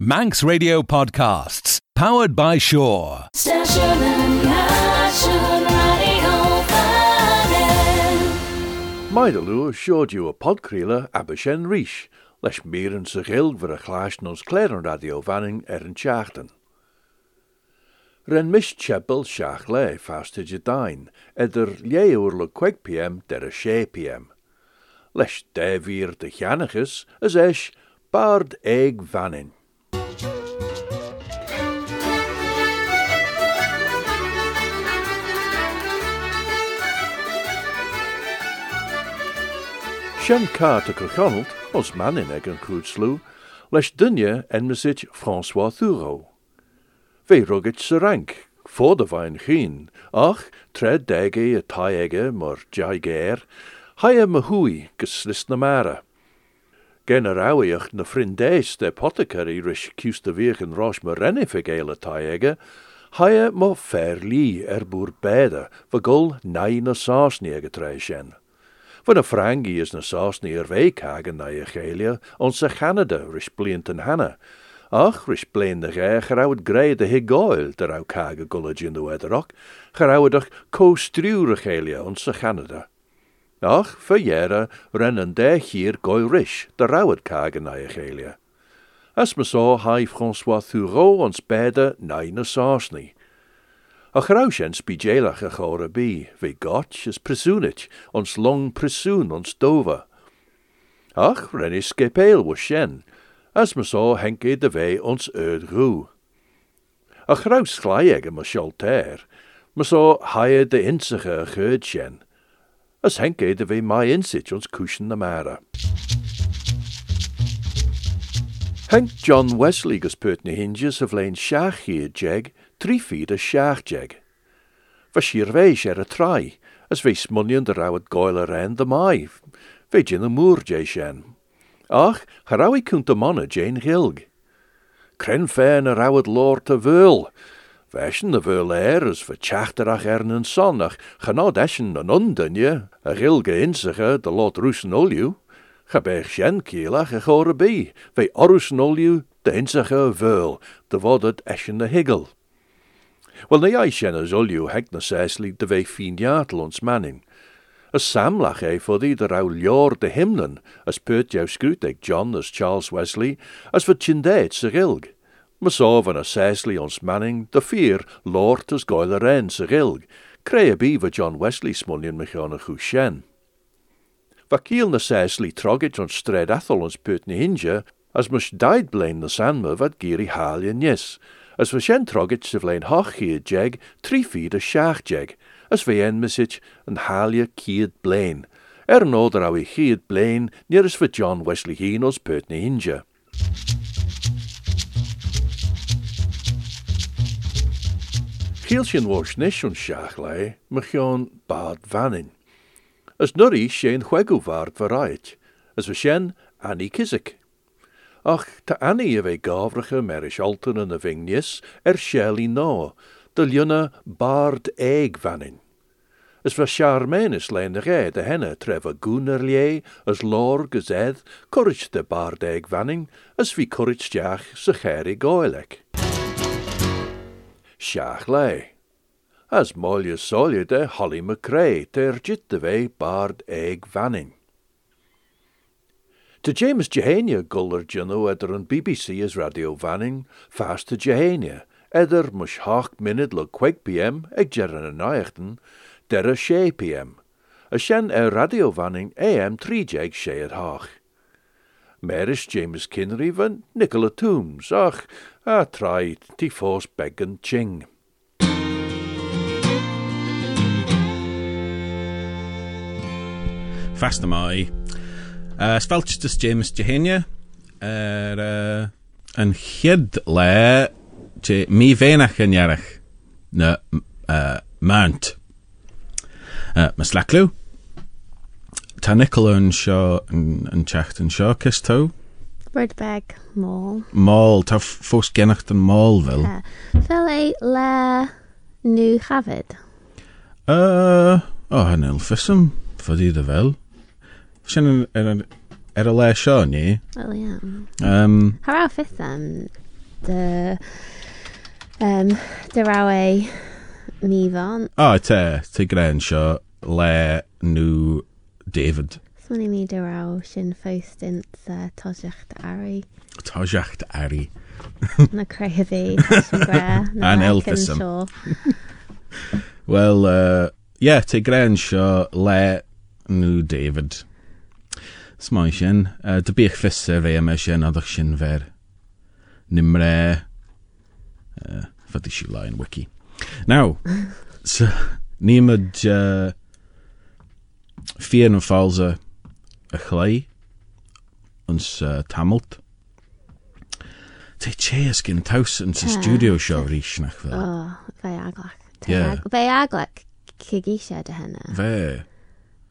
Manx Radio Podcasts, powered by Shore. Station and Nation Radio Fannin. Meidalú showed you a podcríle Abishen Rish, sa gilg vir a chláis nos cléan radio vanning er teachtan. Ren mis chebel seach le fastig je dain, idir léúr le 5 pm der a 6 pm. Leis dévír de cheannachas as eis bard eig vannin. Shen Carter Crachonald, ons man in ag an leis dynne en mysid François Thureau. Fe rugit sy rank, fain chyn, ach tred dege y tai ege mor jai ger, hai y mahwy gyslis na mara. Gen yr awiach na ffrindes de potecar i rys cws dy fych yn ros ma renif ag eil y tai ege, hai y mo fer li er beda, fy gol nai na tre Van a frangi is na sasni er vei kagen na je gelia, onze Canada rish blient en hanna. Ach, rish blein de ge, gerouwd grei de higoil, der au kage gullage in de wederok, gerouwd co struure gelia, onze Canada. Ach, verjere rennen de hier goil rish, de rouwd kagen na je gelia. As me so hai François Thureau ons beide na na sasni. A chrawsien spijelach a chore bi, ve gotch is presunich, ons long presun ons dova. Ach, renni skepeel was shen, as me so henke de ve ons eud ru. A chraus chlayeg ma sholter, me so haie de insige a shen, as henke de ve my insich ons cushion na mara. Henk John Wesley gus putne hinges of lein shaach hier jeg, tri feed a. Va shir veis er a trai, as ve smunion de rawad goil a de mai, ve jin a moor jay shen. Ach, harawi kunt a monna jane gilg. Kren fain a rawad lord te veul, Veshen de veul er as va tjachterach er een sonnach, ganad eschen an undunje, a gilge insige de lot roesen olju. Gebeg shen kielach a ve orusen olju de insige veul, de vod het eschen de higgel. Wel na ei shen as olju heg na sesli de jatel ons manning. As samlach e foddi de rau lior de himlen, as pert jou scruteg John as Charles Wesley, as voor chindeet se gilg. Ma so van a sesli ons manning, de vier lord as goil a ren se gilg, John Wesley smullion mich on a chu shen. Va kiel na sesli trogit ons stred athol ons as mus died blain na sanma vad giri halja nis, As we sin trogit sa bhléin hochchiad jeg, trí fíd a seaach jeg, as bhí en misit an hália ciad bléin. Er nód a rawi chiad bléin níar is fy John Wesley hín os pert na hinja. Chiel sin wars nisiwn seach lei, mychion bad fanin. As nuri sé'n chwegw fard fy raet, as fy sien Annie Kisik. Ach, ta Annie merish alten en a vignis er Shelley no, de ljuna bard eeg vannin. As va charmenis lein de de henne goonerlie, as lor de bard as vi courage jach se cheri goelek. Siach lei. As solje de Holly McCrae ter jit de bard eeg vanning. To James Jehania guller juno eder an BBC is radio vanning, fast to Jehania, eder mush hocht minute lo kwek pm, eg jeran an aichten, der a she pm. A er radio vanning am 3 jeg she at hoch. Meris James Kinnery van Nicola Toombs, ach, a try fos beggen ching. Fast am I. Uh, Svelchtus James Jehania. Er uh, yn chyd le je mi fenach yn iarach na uh, mount. Uh, Mas laclw. Ta Nicola yn sio yn, yn chacht yn sio cys taw. Birdbag Mall. Mall, ta ffos genach yn mall. Uh, fel ei le nu chafed. Uh, o, hyn elfysym, fod i dy fel. Sian yn, er y le sio ni. Wel, ia. Um, mm. Hara ffith am dy... Um, dy rawe mi fon. O, oh, te, te gren sio le nhw David. Swn i mi dy raw sy'n ffawst yn uh, tosiacht ari. Tosiacht ari. Na creu fi, tosiacht gre. An elfysym. Wel, uh, yeah, te gren sio le nhw David. Smai sin, uh, dy bych fysser fe yma sin oeddech sin i si lai yn wiki. Uh, fier yn falsa y chlai ons uh, tamalt. Te che ysgyn taws yn sy Te. studio show rhys nach cig eisiau dy hynna. Fe.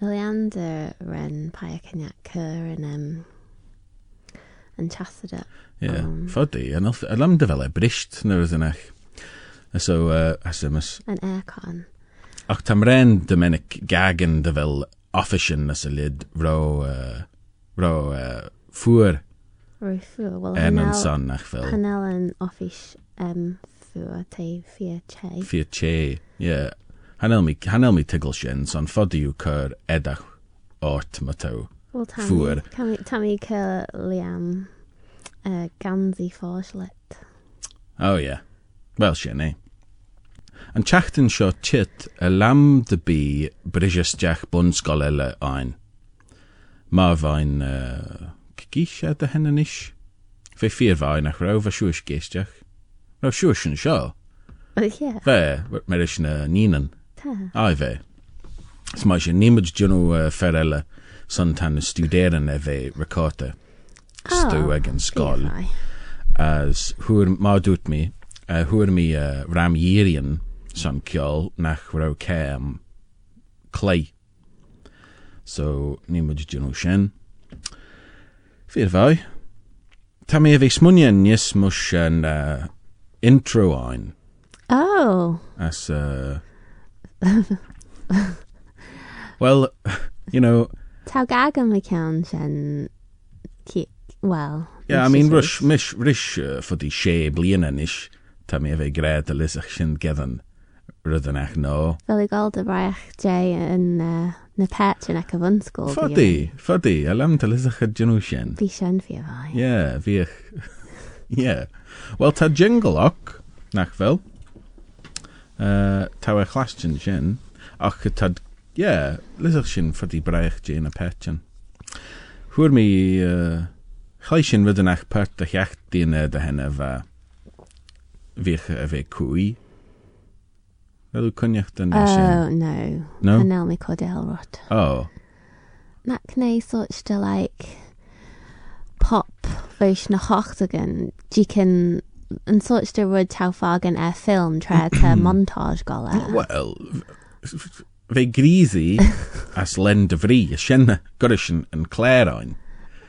Leander ren pai a cynniad cyr yn um, yn chasad it. Yeah, Um. foddi. En al lam de fel e brisht na rydyn ech. So, uh, as ymys. Yn aircon. Ach tam ren Dominic gagan de fel offician as y lid ro, uh, ro uh, ffwr Rwy ffwyr. Wel, en yn son ach fel. Hynel yn offish um, ffwyr te ffyr che. Fia che. Yeah. Hanel mi, hanel mi tigl sien, son foddi yw cyr edach ort ma taw. Wel, tam Ffwyr. Tam i cyr liam uh, gansi ffoslet. Oh, yeah. Wel, sien, eh. An chachten sio chit y lam dy bi brisys jach bwn sgolele ein. Ma fain uh, gygisha dy hen yn ish. Ffyr fain ach raw fa siwys geisdiach. Raw siwys yn sio. Yeah. Fe, mer ish na ninan. Ta. Ai fe. Sma eisiau nimod dynw uh, fferele son tan fe recorda. Stw ag as ma dwt mi uh, hwyr mi uh, ram yirian son ciol nach am clay so nhw sien Fyr fai Ta mi efe smwnian nis mwys yn uh, intro Oh. as uh, well you know Taw gag am y cawn sy'n... Ci... Wel... yeah I nes mean i rush sys. mish rish uh, for the she blian anish ta mi efe gred y lysach sy'n geddyn rydyn ach no Fel i gael dy braich Jay yn uh, na pet yn ac o fynsgol. Foddi, foddi, a lam ta lysach y dyn nhw sien. Fi sy'n fi fai. Yeah, fiach. yeah. Wel, ta jingle oc, nach fel. Uh, ta we chlastion sien. Ach, ta, yeah, lysach sien foddi braich jen a petjan. Hwyr mi, uh, chai sien fydyn ach pert a chiach dyn dy hynna fa. Fiach a fe cwy. Fel yw cwniach dyn Oh, sien. no. No? Hanel mi cordel rot. Oh. Nac neu such to like pop feis na hochtagan. Ji can yn such to rud taw fagan e ffilm tre te montage gola. Wel, fe grisi as len dy fri, y sienna gyda'r yn clarain.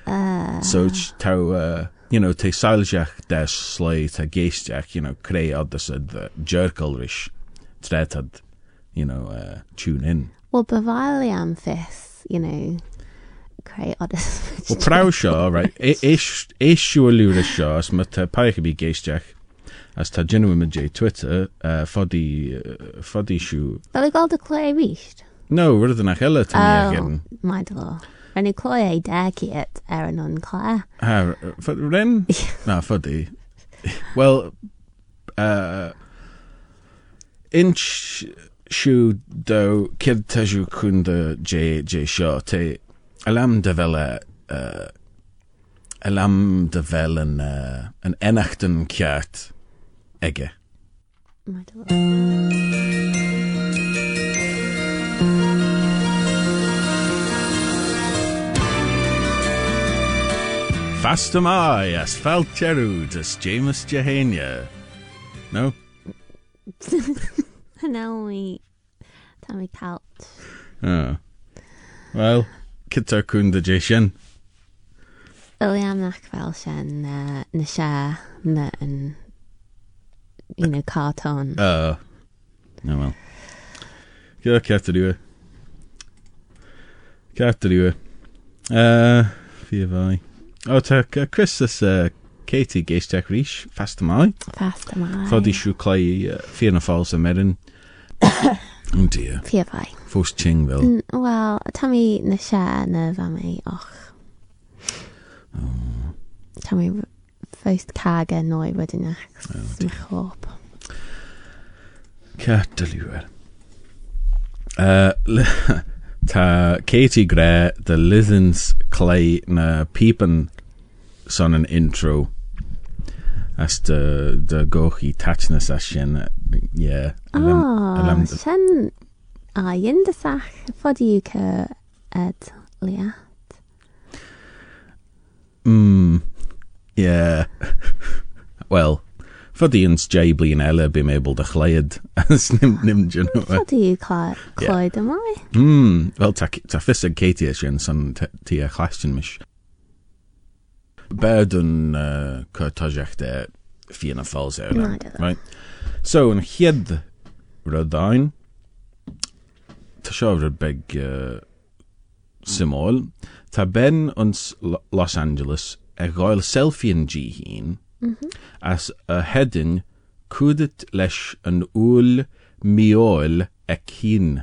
Uh, So, ch- taw, uh, you know, te sailsiach des slai ta geistiach, you know, creu oddys yd jerkylrish, tretad, you know, uh, tune in. well, bavali am fis, you know, odys. Wel, praw sio, right, eisiau y liwr y sio, as paich i bi geistiach, as gynnu yn J Twitter, uh, ffodi, uh, ffodi siw. Fel i gael dy cloi wisht. No, rydyn ach ela ta ni ag Oh, yn. my dlo. Ren i cloi ei deg i et er yn o'n clea. Ha, f- ren? Na, ffodi. Wel, uh, inch siw do cyd ta siw cwn dy J, J sio, te alam dy fel e, uh, fel yn, uh, yn enacht yn ciat ege. My dlo. Fast am I, as felt jerwd, as James Jehania. No? Mi... Ta mi calt. Oh. Wel, cyda cwn dy Jason. Iliam nac fel sy'n uh, na sia na yn you know, carton. Uh, oh well. Gyda cert ydw i. Cert ydw i. Uh, fi efo i. O, ta, ca- Chris ys uh, Katie geisteach ríis fast mai. I. Fodí siú clé fianna fáils a merin. Fós Chingville. Mm, Wel, tam i na se na mi, och. Tam i ffaust cag e noi. Sma chop. Cerdaliwer. Uh, li- tá Katie Gray de Lizens Clay na Peepen son an intro as de de gochi tachnas a sin yeah Oh, sen... A, yin da sach. Fodi yw ca ed lia. mm, yeah well fodíons J blion eile bim able de chléad as nim nim yw cloi dy mai. Mm, wel, ta, ta fysig Katie sin san ti a chlastion mis. Bed yn uh, cwrtosiach de fianna falls ewn. Na, dy- Right. So, yn chied rydain, ta sio ryd beg uh, symol, ta ben ons Lo- Los Angeles e goel selfie yn gi hun, as a hedyn cwdit leis yn ŵl miol ec hun.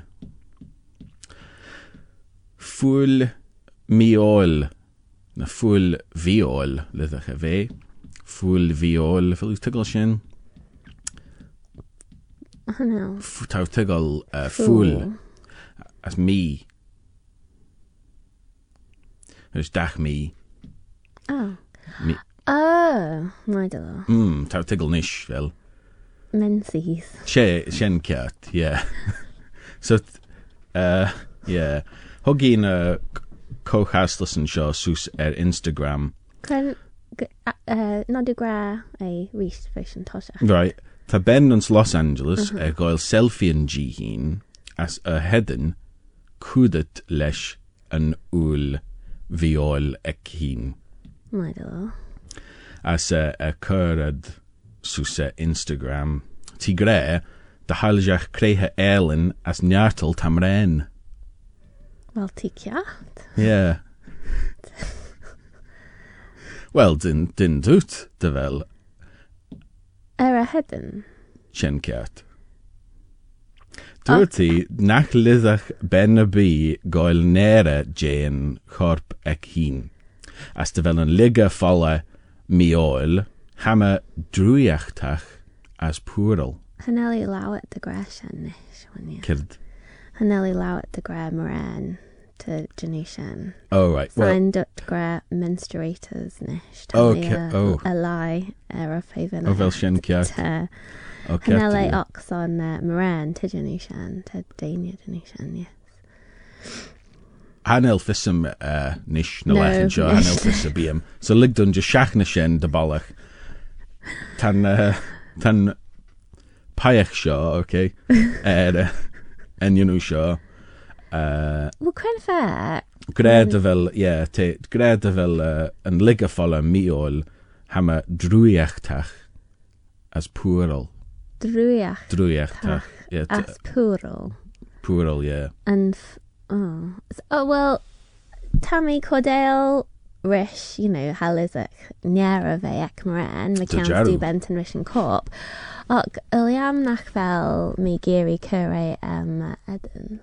Fúl miol na fúl viol lydach a fe. Fúl viol, fel yw tygol sin? Oh, no. F- As mi. Ys dach mi. Oh. mi. Oh, my dilo. Mm, taw tygol nish fel. Menses. She, sien ciat, yeah. so, uh, yeah. Hogin uh, cochastlus yn sio sws er Instagram. Cren... Uh, Nod yw gra ei rhys tosach. Right. Ta ben ons Los Angeles uh -huh. e goel selfie yn gi hun as a hedyn leis yn ŵl fiol ec hun. My dilo. As a, a cyrryd sws e Instagram. Ti gre, da haljach crehe elen as njartel tamren. Wel, ciat. Yeah. Wel, dyn, dyn dwt, dy fel, Er a. Dwyt ti, nach lyddach ben y bi goel nere jane chorp ec hun. As dy fel yn liga ffola mi oel, hama drwyachtach as pwrl. Haneli lawet dy gra sian nish. wan ia. Cyrd. Haneli lawet dy gra moran to Janushan. Oh, right. Well, Signed up gra menstruators nish. Okay, A, oh. a lie er a favor. o fel sien ciat. Te. O Haneli ciat. ox on uh, moran to Janushan. To Dania Janushan, yes. Hanel fysym uh, nish na No, lech yn sio, nish. hanel fysym biam. So ligdwn just siach na sien dy balach. Tan, uh, tan paiach sio, okay? er, uh, en ynw sio. Uh, Wel, cwen fe? Gwneud mm. e fel, ie, yeah, gwneud e fel uh, yn liga ffola mi hama drwyachtach as pwyrol. Drwyachtach? Drwyachtach, ie. Yeah, as pwyrol. Pwyrol, ie. Yeah. And, oh, oh, well, Tammy Cordell rish, you know, hal is it, niera fe ac mren, mae cawn stu bent yn rish yn corp. Ac yliam nach fel mi geri cyrau um, edyn.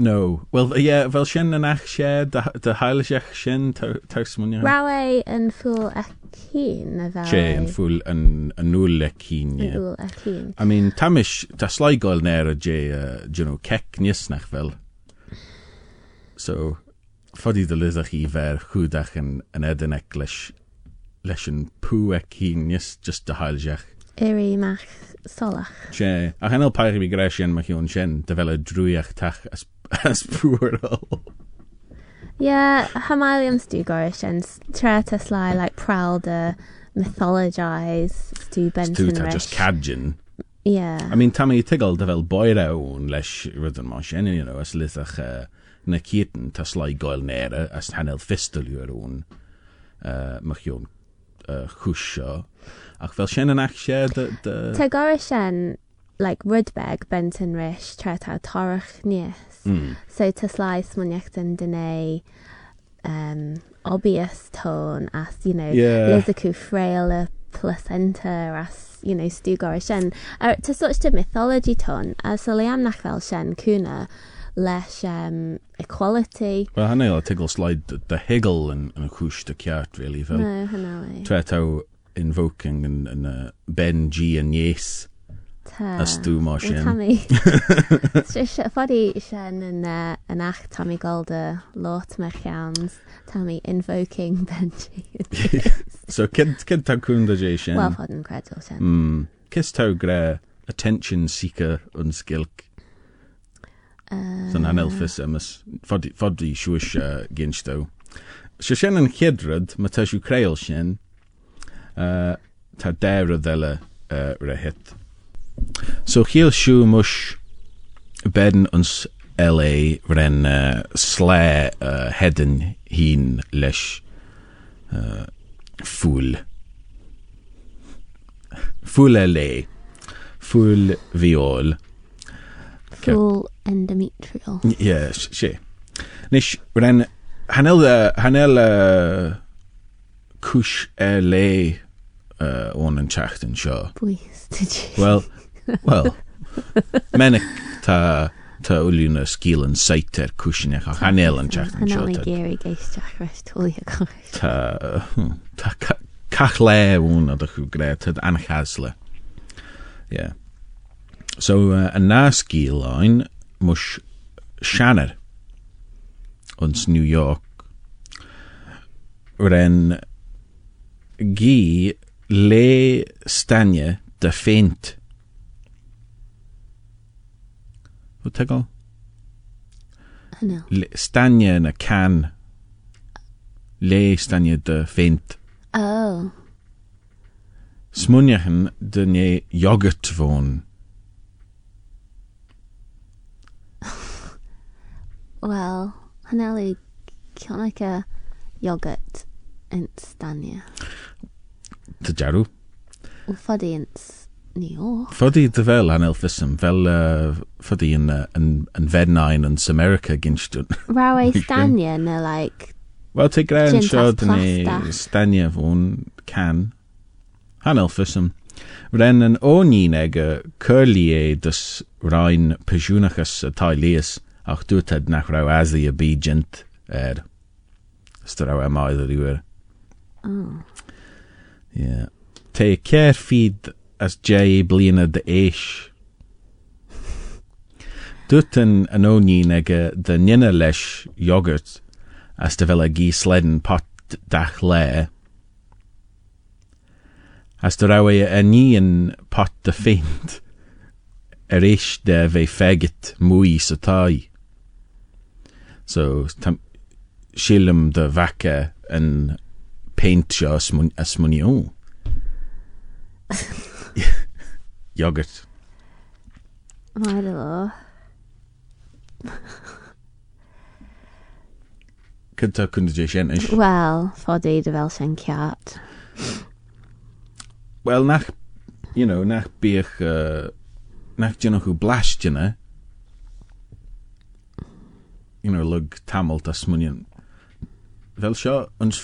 No. Wel, ie, yeah, fel sy'n yn eich sie, dy hael eich sy'n taws mwyn iawn. Raw yn ffwl eich cyn, a fel... Che, yn ffwl yn, yn nŵl eich cyn, ie. Yn nŵl eich cyn. I mean, tamish, ta slai slaigol ner y je, uh, you know, cec niesnach fel. So, ffodi ddylys eich i fer chwdach yn, yn edyn eglwys, leis leis yn pw eich cyn, nies, just dy hael eich. Eri mach solach. Che, a hynny'n pair i mi greisian mae hi'n sien, dy fel y drwyach tach as as pwrol. Yeah, stu gorish and tra to sly like proud uh, mythologize stu ta Rish. just cadgin. Yeah. I mean, tam i tigol dy fel boira o'n leis rydyn mo sien, you know, as lyddach uh, na cyrtyn ta slai goel nera, as hanel fistel yw'r o'n, uh, mae hiwn uh, chwsio. Ac fel sien yn ach sie, dy... like Rudbeg Benton Rish tra ta torach nies. Mm. So to sly smoniachtan dene um, obvious tone as, you know, Yeah. Lizaku frail a placenta as, you know, stugor shen. Er, to such the mythology tone, as a liam nach fel shen kuna, lesh um, equality. Wel, hynny o tigl slide the higgle yn, yn y cwys dy ciart, really, fel. No, hanali. Tre taw invoking yn, yn uh, Ben G yn yes. Ta. A stw mo sin. Tammy. Foddy shen yn uh, yn Golda, lot merchians, Tammy invoking Benji. So, cyd, cyd taw cwn dy jay sin. Wel, fod yn taw gre attention seeker yn skilk. Uh, Sy'n anelfus ym ys ffod i siwys uh, gynch daw. So sin yn chydryd, mae sin, uh, o uh, re hit. So chiel siw mwys ben ons LA ren uh, sle uh, heden hin leis uh, fúl. Fúl LA. Fúl viol. Full endometrial. Yeah, she. Nis, ren hanel uh, hanel uh, cwsh LA uh, o'n yn chacht yn sio. Bwys, did you? Well, well, menig ta ta uluna skil an seit er kushin ach hanel an seo. Resh Tully a Gosh. Ta ta ca- cach chu. Yeah. So uh, a ein mush Shanner ons New York ren gi le stanje de feint. Tegel? Hanel. Le- Stanje na can le stanje de feint. Oh. Smunjachen den je yoghurt woon. Well, Haneli Kionica yogurt in Stania. Te jaru. In York. Foddy de an elfism, vel foddy yn, uh, yn, yn fednain yn America gynstwn. Rawe Weekend. Stania, no, like, Wel, te sio tas dyn ni plasta. stania fo'n can. Han elfism. Ren yn o ni'n eg y curlie dys rhain pesiwnachus y tai lias ach dwtad nach rhaw asli y bigent er. Oedd yr iwyr. oh. Yeah. Te cer feed as jay blina de eish. Duten an oni nege de nina lesh yoghurt as de vela gi sleden pot dach le. As de rawe a ni in pot de feint. Er eish de ve fegit mui sa tai. So, tam, shilum de vaca en paint sio as munio. Yoghurt. My lord. Cynta cwnd dy sien eich. Well, Foddy de Velsen Kiat. Wel, nach, you know, nach bych, uh, nach dyn nhw blast yna. You know, lug tamalt as munion. Fel sio, ons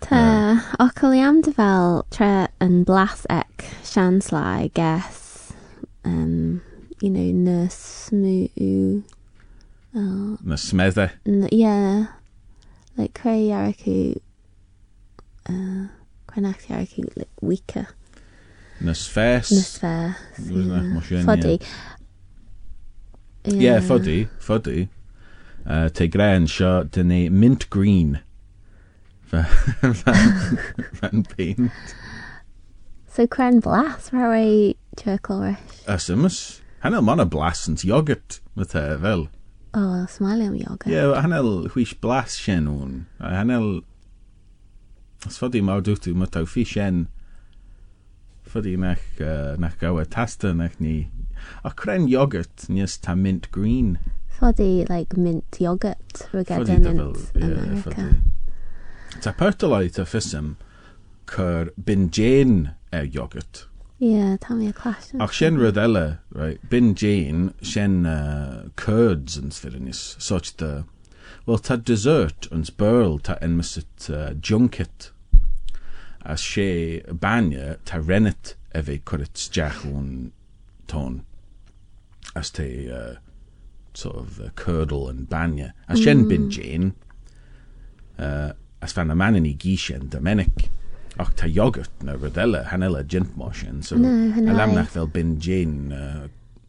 ffyrnys yoghurt. Ta, Ocoliam de Vel tre and blas ek Shansly guess. Um, you know, nurse moo. Oh, Na smedde. n- yeah. Like Cray Yaraku. Uh, Cranach Yaraku, like weaker. Na sfes. Nusfair. Rwy'n nach mo sien, Foddy. Yeah, foddy, foddy. Uh, te grean sio, dyn ni mint green. Fan, fan paint. So Cran Blas, Rawe Turkle As ymys. Hanel man a blasens yoghurt. Met e fel. Oh, smiley am yoga. Ie, yeah, hanel hwys blas sien o'n. A hanel... As fodi mawr dwtw, mae taw fi sien... Fodi nach, uh, nach gawa tasta nach ni... A cren yoghurt, nies ta mint green. Foddy like mint yogurt. We're Fodi getting dy in fel, ie, America. fodi. Ta pertolai ta ffysym, cyr bin jane er yoghurt. Yeah, tell me a clash. Ach sien rydella, right, bin jane, sien uh, curds yn sfyrinus, such the... Wel, ta dessert ons burl ta en mysit uh, junket. As she banya ta rennet efe cwrit stiach o'n ton. As te uh, sort of uh, curdle and banya. As shen bin Jane. Uh, as fan a man in i gishen Dominic. Och ta yoghurt na rodella hanella gint motion. So No, fel bin Jane uh,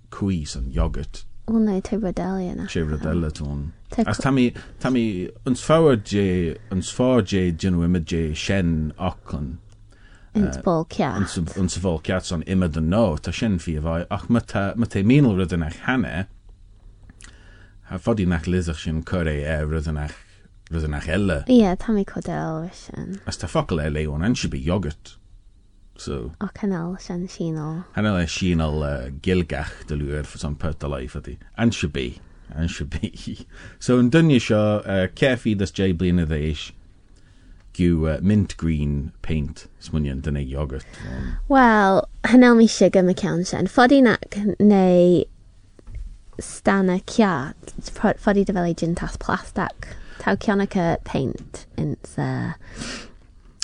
cwys and yoghurt. No, te Rodelia na. sé rodella tún. Te As co- tamí tamí ons fáir dé ons fá dé genu imime dé sin achlan Int bol cia. ons ons bhil ceat san imime den nó tá sin fi bhaid ach ma té mí rudanach henne ha fodí nach lisach sin choré é rudanach rudanach eile Ie, tam i codel rysyn. as tá focail é leon an si be yoghurt so O canal sy'n sinol. hanna le sínal uh, gilgach de luúir for san put a leif atí an si bé an si bé so an dunne seo uh, cefií das J blina éis giú uh, mint green paint smuion den é yoghurt um, Wel, hynel mi siga me cawn sy'n. Ffodi nac neu stana cia. Ffodi dy fel ei plastic. Taw cionaca paint ins uh,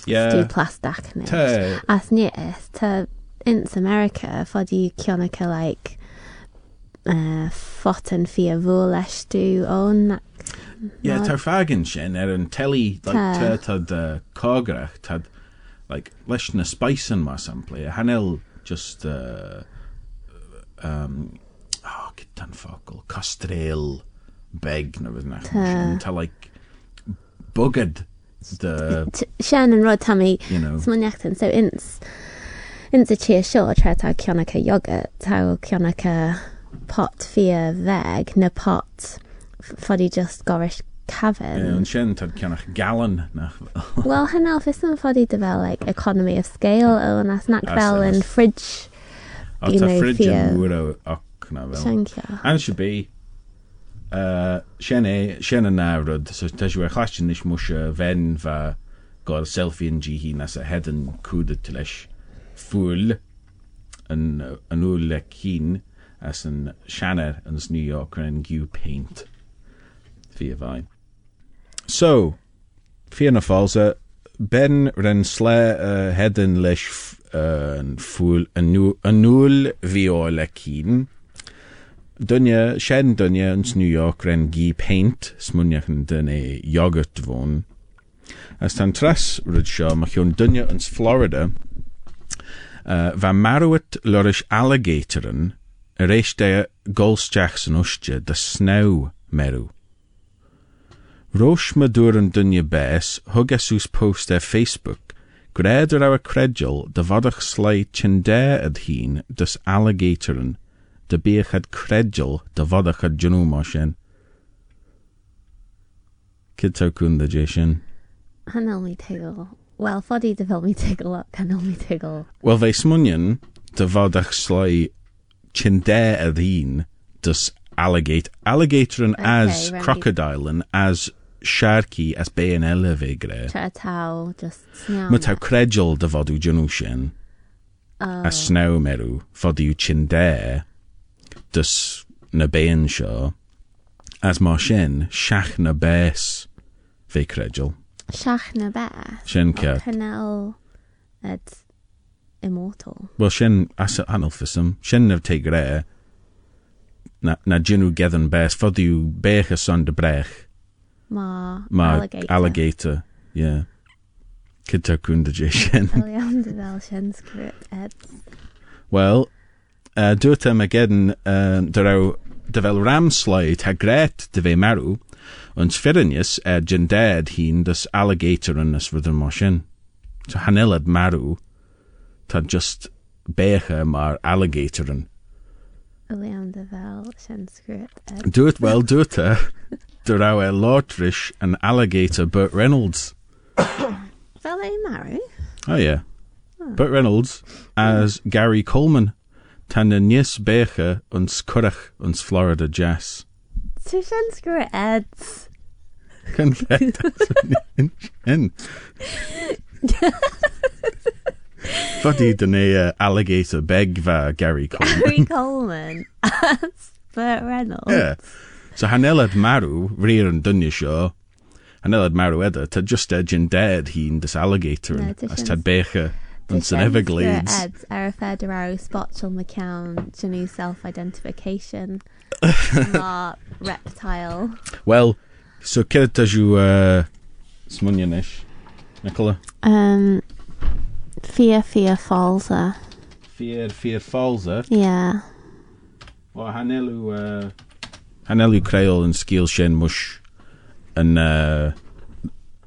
stu yeah plastic neu. Te- As nies, ta ins America, ffodi cionaca like uh, ffotan fi a fwy leis du o'n nac. yeah No. tar fagin sin ar an telly like Ta. te tad uh, cágrach tad like leis na spicen ma sample a hanel just uh, um oh get tan focal castréil beg na byd nach Ta. ta like bugad the Sian yn rod tam i you know. Smoniachtan, so ins ins y cheer sure tra taw cionaca yogurt, taw cionaca pot fia veg, na pot ffodi just gorish yeah, cafyn. an sin tad ceannach galan nach Well, hynny fys yn ffodi dy fel, like, economy of scale, o yn as nac As- fel yn as- fridge á You tá know, fridge fia- an uair ach na bhfuil siancio. An se bé uh, sin é sin an nárad so te sé chhlaistin is mu se bhein bheit gá selfíon dí hí nas a hedan cúda til leis fúil an uh, le cín as an seanar ans New York an giú paint. A bhain. So, Fianna fáilsa ben ren slé uh, hedan leis f- uh, an fúil an nú- an núil bhíá le cín Dunne sé dunne ans New York ren gí paint smuneachchan den é yoghurt bhin. As tan tras rud seo mar chun dunne ans Florida uh, bheit marúit leris alligatoran a rééis de golsteach san uiste de sná merú. Rois me dunne asús post ar Facebook, gréidir a credjal de vadach sleid tindé a hín de bíchad credjal de vadachad genú mar sin. Kid de dé sin. Hynny mi tegel. Well, ffodi dy fel mi tegel up, hynny mi tegel. Wel fe smunion de slai tindé a hín dus alligate alligatoran as right. crocodile and as sharky as BNL fe gre. Just snow. Ma tá credjal de vadú genú sin. a snow merw fod yw dus na bein seo as mar sin siach na bés fe credjal Siach na beth. sin ce Hynel ed immortal. well sin as anelfism sin na te gré na, na ginú gedan bés fod yw bech a son de brech Ma, ma alligator. alligator yeah Cyd ta cwn dy je sin William de fel sy'n sgript ed. Wel, uh, dwt am again uh, dy raw dy fel ramslaid ha gret dy fe marw, ond ffyrinius er jended hi'n dys alligator yn ys fydd yn mosin. So hanelad marw, ta just becha mar alligator yn. William de fel sy'n sgript ed. Dwt, wel, dwt e, dy raw e Lordrish an alligator Burt Reynolds. Fel ei marw? Oh yeah. Burt Reynolds as Gary Coleman. Nies becha ons curach ons Florida Jazz. Sy'n sgript ed. Kan vet en. Foddy den é alligator beg va Gary Coleman. Harry Coleman as Burt Reynolds. yeah. So hanelad marw, rhyr yn dynia sio, hanelad marw edda, ta just edgyn dead hi'n this alligator No, as tad becha yn St Everglades. Ed ar y fed ar spotchel McCown, Janine self-identification, ma reptile. Wel, so cyrra ta yw uh, smwnion ish, Nicola? Um, Fear Fear Falsa. Fier, fier falsa. Yeah. Wel, hanelw, uh, hanelw creol yn sgil sien mwsh yn, uh,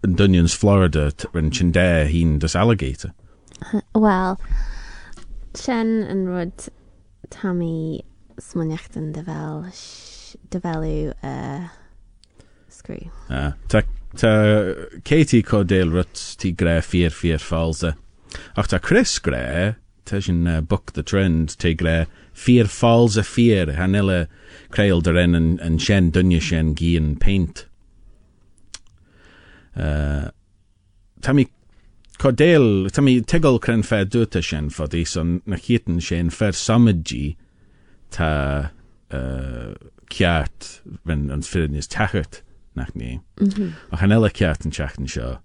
yn Dunyons, Florida, t- yn Chindere hi'n this alligator. Wel, Shen yn rwyd Tammy uh, screw. Uh, ta, ta Katie Cordell rut ti gre fier fier falsa. Ach Chris gre, sy'n uh, book the trend, ti gre fier falsa fier, hanela creol dyr en dynia sien gi yn paint. Uh, Cordell, ta mi tegol cren fer dwta sien ffoddi, so na chieten sien fer samedji ta uh, ciat ren yn ffyrdd nis tachert nach ni. Ach an eile ceart an teachtan seo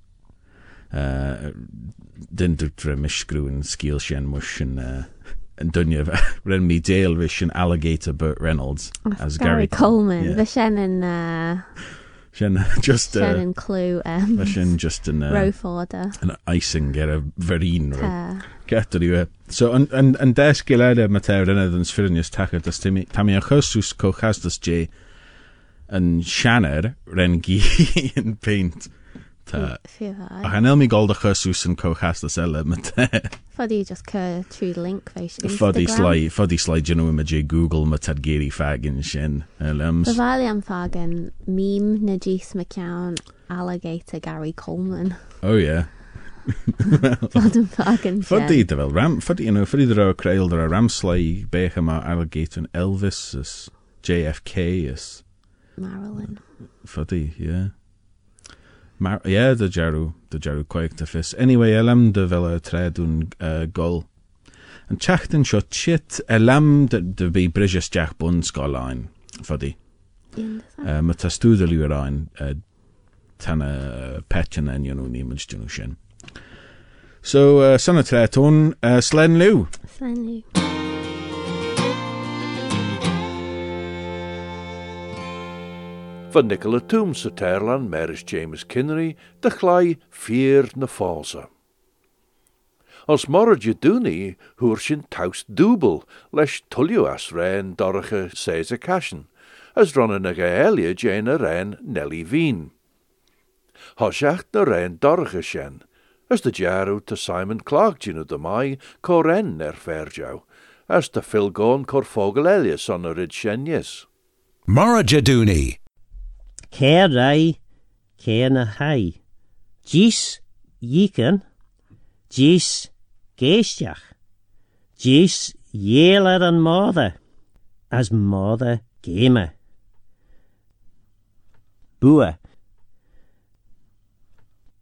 uh, den dútra miscrú an scíal sin mu sin an dunne déal ris sin alligator Burt Reynolds as Gary, Coleman. yeah. Uh, sin just Shen uh, yn clw um, fe sin just an uh, row fforder. an icing ger a verín ro Uh, Getar i So an, an, an des gileide ma te rinne den sfyrnius tachar das timi tami a chosús co chastas J an sianer ren gi yn peint ta fear Ach an elmi gold a chosús an co chastas ele ma te. Foddy just cur true link face fodi slai fodi slai genu ma J Google ma tad geri fagin sin elems Bavali am fagen meme na Jees McCown alligator Gary Coleman. oh yeah. Fod yn fagen Fodi dy fel ram fodi you know fodi dy ro creil dy ro ramslai bech yma alligator yn Elvis ys JFK ys. Marilyn. Fuddy, yeah. Mar yeah, the Jaru, the Jaru to fis. Anyway, elam de vela tredun uh, gol. And chachten shot shit elam de de be bridges jack bun skoline. Fuddy. Uh, ma ta stúdal yw arain uh, tanna ni mils dynnu sin. So, uh, uh, Slen Liw. Slightly. Van Nicola Toom sa Terlan Maris James Kinnery de chlai vier na falsa. Als morra dúni húr sin taust dúbel leis tulliu as rein dorige séise cashen, as ronne na gaelia jane rein Nelly Veen. Hosjacht na as de jaru te Simon Clark ginu de mai er verjou, as de filgoon cor fogel Elias on a rid Cerai cena hai. Gis jiken, gis geistjach. Gis jeler an mother, as mother gamer. Bua.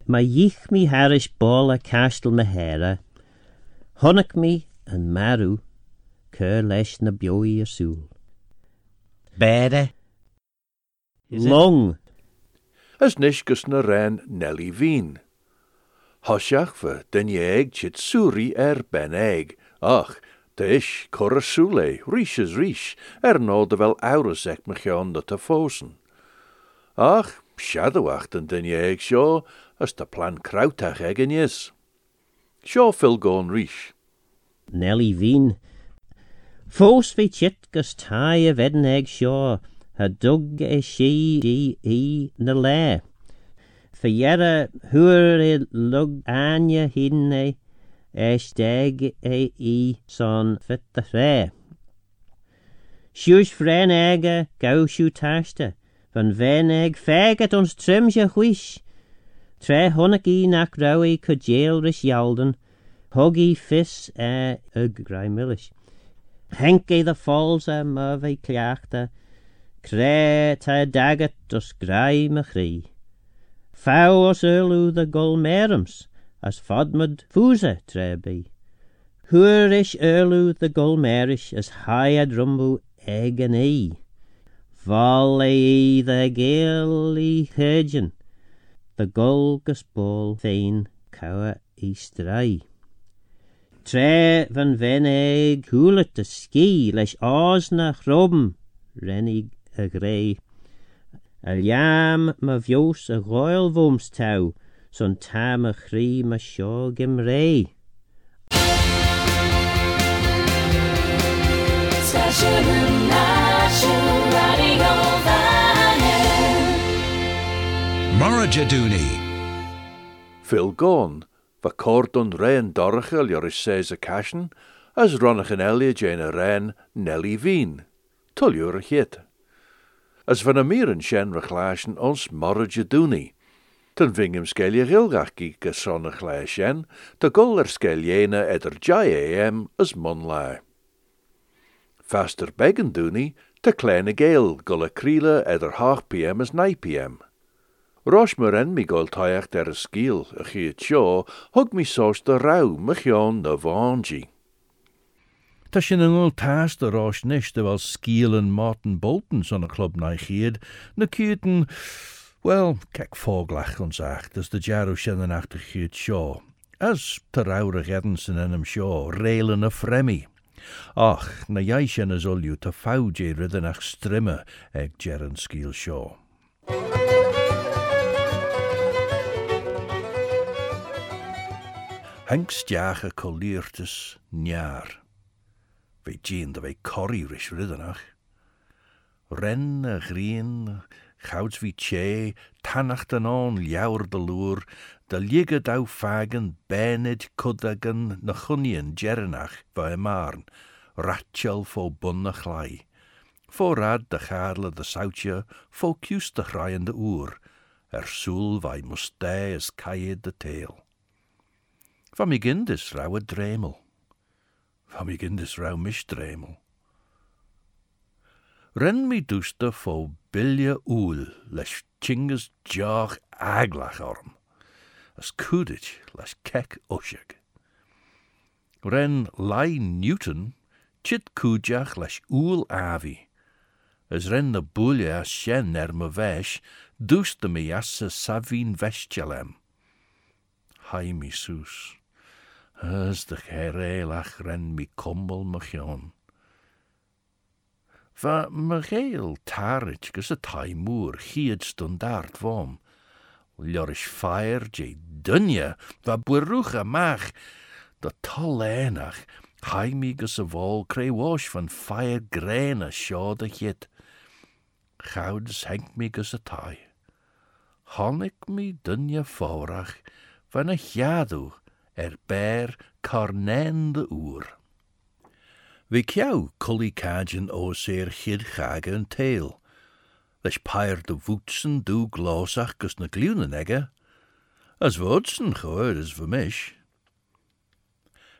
Mae ich mi harish bola castel mahera, honach mi an maru, cur leis na bioi a sŵl. Bere. Long. as nishgus na rein Nelly Veen. Hosjach ve den jeeg chit suri er ben eeg, ach, de ish cor sule, rish is rish, er no de wel ouders ek me geon dat te fosen. Ach, shadowach den jeeg sjo, as de plan krautach egen is. Sjo fil goon rish. Nelly Veen. Fós fi chit gus tai a vedden eg seo, ha dug é si dí í na le. Fahéra thuair i lug aine hinné éisteig é í san fit a ré. Siúis fréin aige gaisiú taiste, van bhénig fégat ons trimse chuis. Tré honnaach í nach raí chu déalris jaden, thugaí fis é ag graimiis. Henk é de fáilsa mar bheith cleachta, Cre ta dagat dros grai my chri. Faw os ylw the golmerums, as fodmod fwsa trebu. Hwrish ylw the golmerish, as haiad rumbu eg an i. Val ei the gaeli hedgen, the golgus bol thein cower i strai. Tre van venig hulet de ski, leis osna chrobm, renig a grey. A liam ma vios a royal voms tau, son tam a chrí ma seo gim rei. Stasjonen Nation Radio Vanne. Morajadooni. Phil Gorn, va cordon rein dorchel joris seze cashen, as ronnach en elia jane rein Nelly Veen, tuljur hit. As van a mieren shen reclashen ons Morajadooni. Ten vingem skelje gilgachki gesonnach lai shen, de goller skeljene eder jai as monlai. Faster beggen dooni, te kleine gulle kriele eder half pm as 9 pm. En mi a skiel, a chi seo, hug mi sos na vangi. Tá sin an de rás níis de bhil scíalan Martin Bolton son a club na chiad, na well, ceic fóglach an seachtas de dearú sin an achta seo, as tá rára gedan san enam seo, na fremi. Ach, na dhé sin is olú tá fádé ridanach strimme ag jean scíal seo. Deacha colíirtas near. Bhí Jean de bheith choí ris ridanach. Ren a ghríon, chouds hí sé, tannacht an án leabhar de lúr, de liige dá fagan benid cudagan na chuníon jeannach bheit marn, ratseal fó bunna chlai. Fórad de charle de sautje fó ciús de chraien de oer, er soel vai musté is caiad de teel. Van mi gindis rauwe dremel. Van mi gindis rauw misdremel. Ren mi doeste fó bilje oel, les chinges jaag aglach orm. As kudit les kek oshig. Ren lai Newton, chit kujach les oel avi. As ren de boelje as shen er me vesh, mi as savin vestjelem. Hai mi. As de gereelach ren mi kommel me gion. Va me geel tarit gus a tai moer hied standaard vom. Ljorish fire je dunje, va burucha mach, de tal enach, hai mi gus a vol creu wash van fire grena seo de hit. Gouds henk mi gus a tai. Honnig mi dunje forach, van a jadu, er ber carnen de oer. Vi ceau cully cajin o sér chid chage tail. Leis pair de voetsen dú glásach gus na gliúnen ege, as voetsen choir is vermish.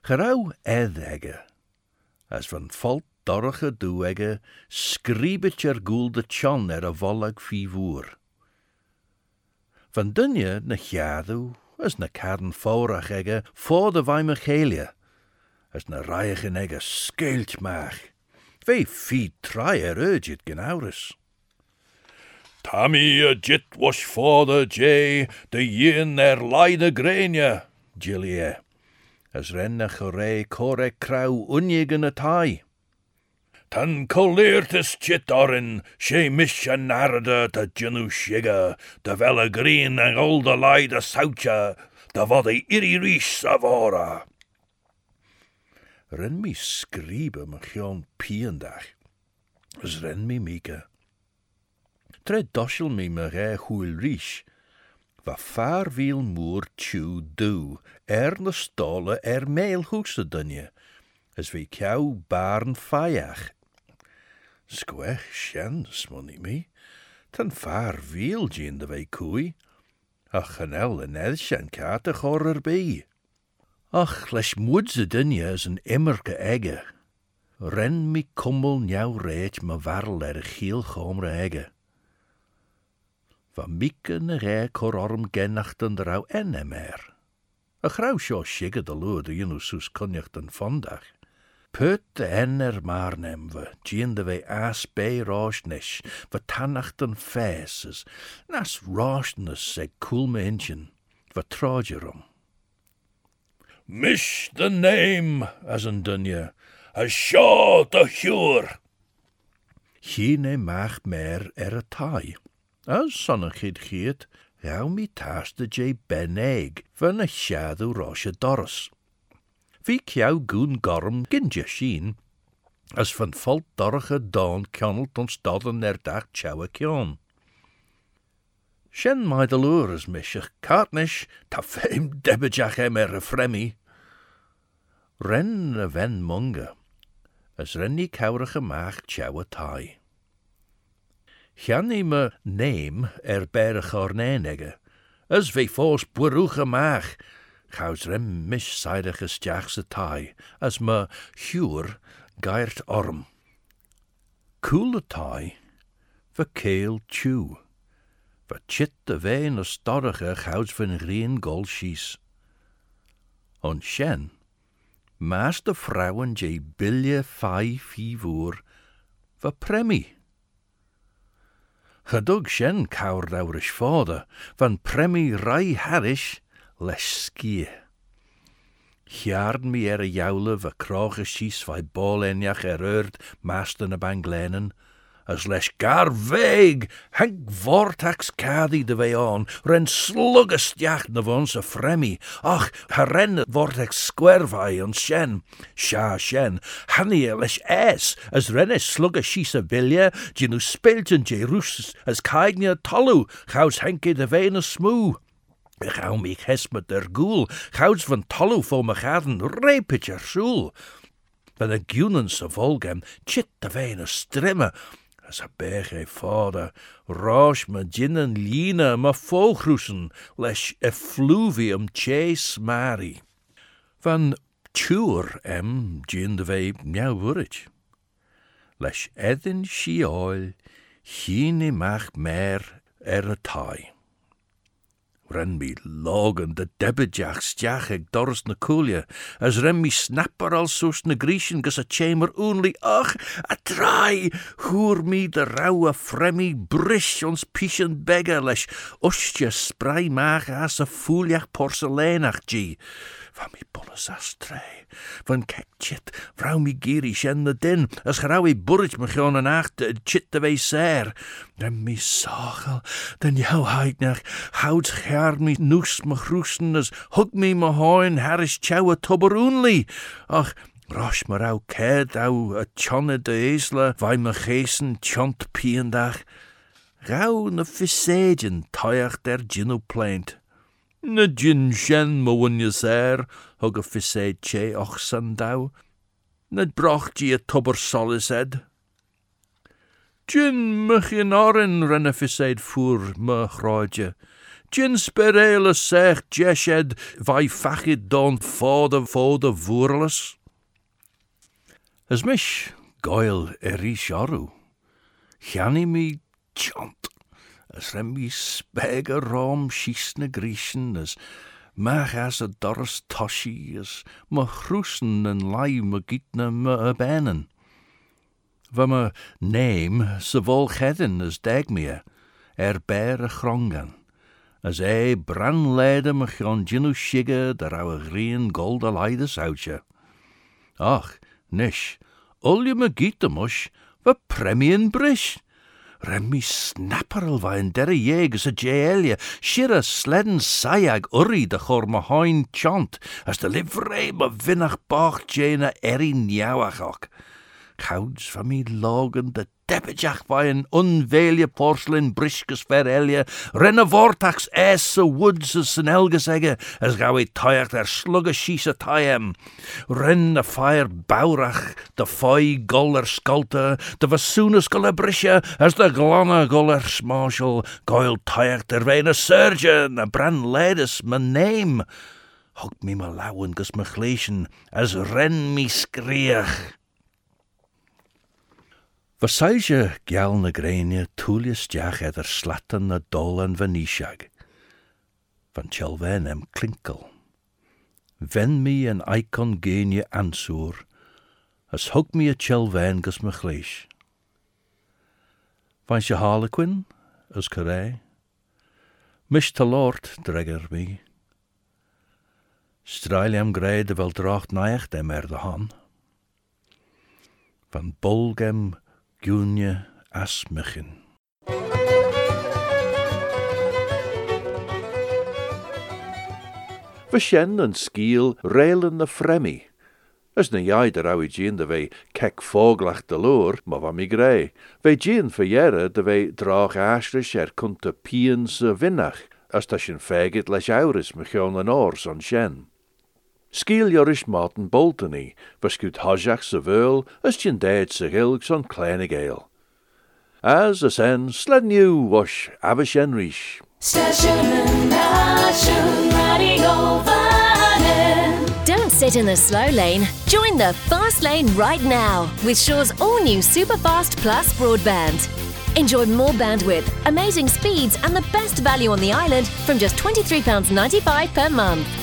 Gerau ed ege, as van falt dorige dú ege, skribet er goel de tjan er voer. Van dunje na is na cairn fóra ige fó de bhaimime chélia, as na raichan ige scéilt meach. Fé fi trai ar öidjit er, gin áris. Tammy a jit was fóda jé de dhéan ar er leide gréine, Gillie, as renna choré chore crau unige na tai. Tan coleertes chit orin, sé misja narde de velle green en olde de wat de iri ries savora. Ren mi skribe me gion piendag, ren mi mieke. Tre doshel mi me re hwyl ries, va far wiel moer tju du, er na stolle er meil hoese dunje, as vi kjau barn fajach. Squech shen mi, tan far wiel gin de vei koei, ach chanel en ed shen kate chorer bi. Ach, les moedse dunje is een immerke egge. Ren mi kummel njau reet me warrel er giel gomre egge. Van mieke ne re kor orm genachten rauw enne mer. A grauw sjo sigge de loer de jenu soes vandag. Put en er marnem we, gien de we as bij roosnish, we tannachten feeses, nas roosnes se cool me inchen, we trojerum. Mish the name, as een dunje, a shaw the hure. Hine mag meer er a tai. As sonnach hid giet, jou mi taste je ben egg, van a shadow roche doris. Jou goen gorm ginje sheen, as van volt dorge dawn kjonnelt ons dodden er dag tjouwe kjon. Shen my de lures em er a fremmy. Ren a ven munge, as renny cowrige maag tjouwe tai. Janny me bere gornenege, as ve fos boeruge maag, Chaus rem mis seidige stiachse tai, as me huur geirt orm. Coole tai, ver keel chew, ver chit de veen a storrige chouds van rien gol schies. On shen, maas de vrouwen je bilje fai fivoer, ver premie. Gedug shen kaur daurish vader, van premie rai harish, leis skie. Hjarn mi er a joule va kroge schies vai bol enjach er erd master na banglenen, as leis gar veeg, hank vortax cadi de ve on, ren sluggestiach na vons a fremi, ach, ha ren vortax squervai on shen, sha shen, hanny e leis es, as ren es slugga schies a vilja, ginu spelten je rus as kaignia tolu, chaus henke de ve na smoo. Gauw me hes met der goel, gouds van tallo voor me gaden, repetje soel. Van de gunen se volgem, chit de vene strimme, as a berge vader, roos me ginnen line me volgroesen, les effluvium chase mari. Van tuur em gin de ve miauw wurrit. Les edin shioil, hine mag mer er a tai. Ren logan de debejach stiach ag na coolja, as ren mi snapper al soos na griechen gus a chamber only, ach, a trai, hoer mi de rauwe fremmy brish ons pischen beggar leis, ustje spray maag as a fooljach porseleinach gi. Van mi bolles as trei, van kek chit, vrou mi giri shen din, as grauw i burrit me gewoon een acht, chit de wei ser. Den mi sagel, den jou heid nach, hout schaar mi noes me groesen, as hug mi me hoin, tjouwe tobber only. Ach, Rosh maar au ked au a tjonne de esle, vai me geesen tjont piendag. Rauw na visagen toiach der plaint. Na gin shen mo wunje ser, hug a fisade che och sandau. Na brocht je a tubber solis ed. Gin mich in oren ren a fisade fur me chroidje. Gin sperele sech jeshed vai fachid don fode fode voerles. As mish goil eri sharu. Chani mi chant. As rem mi spege rom schies na griechen, as mag as a doris toshi, as me groesen en lai me gietne me a. Wa me neem se vol gedden as dag meer, er bere chrongen. As ei bran leide me gron ginu der ouwe green gold a soutje. Ach, nish, olje me giete mush, wa premien brish. Remi snapperel va en derre jeges a jeelje, shira sledden sayag urri de chor chant, as de livrei me vinnach bach jena eri. Gouds van mi logen de deppejach vai een unveelje porcelain briskus verelje, renne vortax es a woods as an elgesegge, as gauw i toiach der slugge schies a taiem. Ren a fire baurach, de foi goller sculter, de vassoonus goller brisje, as de glonne goller smarshal, goil toiach der vein a surgeon, a bran ledes me name. Hog mi me lauwen gus me gleesjen, as ren mi skriech. Versailles geal na gréine túlias deach idir slatan na dólan Venetiag. Van Chelven em klinkel. Ven mi an icon géine ansúr, as hug me a gus me chléis. Fain se as carré, mis ta lord dreger mi. Strail am gré de wel er de han. Van bolgem Gúne asmachin. Fy sien yn sgil reilen na ffremi. Ys na iaid yr awi gyn dy fe cec ffoglach dy lŵr, ma fa mi greu. Fe gyn ffiera dy fe drach asrys er cwnt y pian sy finnach, ys ta sy'n ffegyd leis awrys my chion yn ors on sien. Sgil jorish Martin Boltony, beskuit hajach sy veul, as tjin deed sy gilg son kleine gael. As as en sled new wash abish en rish. Station Nation Radio Vannon. Don't sit in the slow lane. Join the fast lane right now with Shaw's all new Superfast Plus broadband. Enjoy more bandwidth, amazing speeds, and the best value on the island from just £23.95 per month.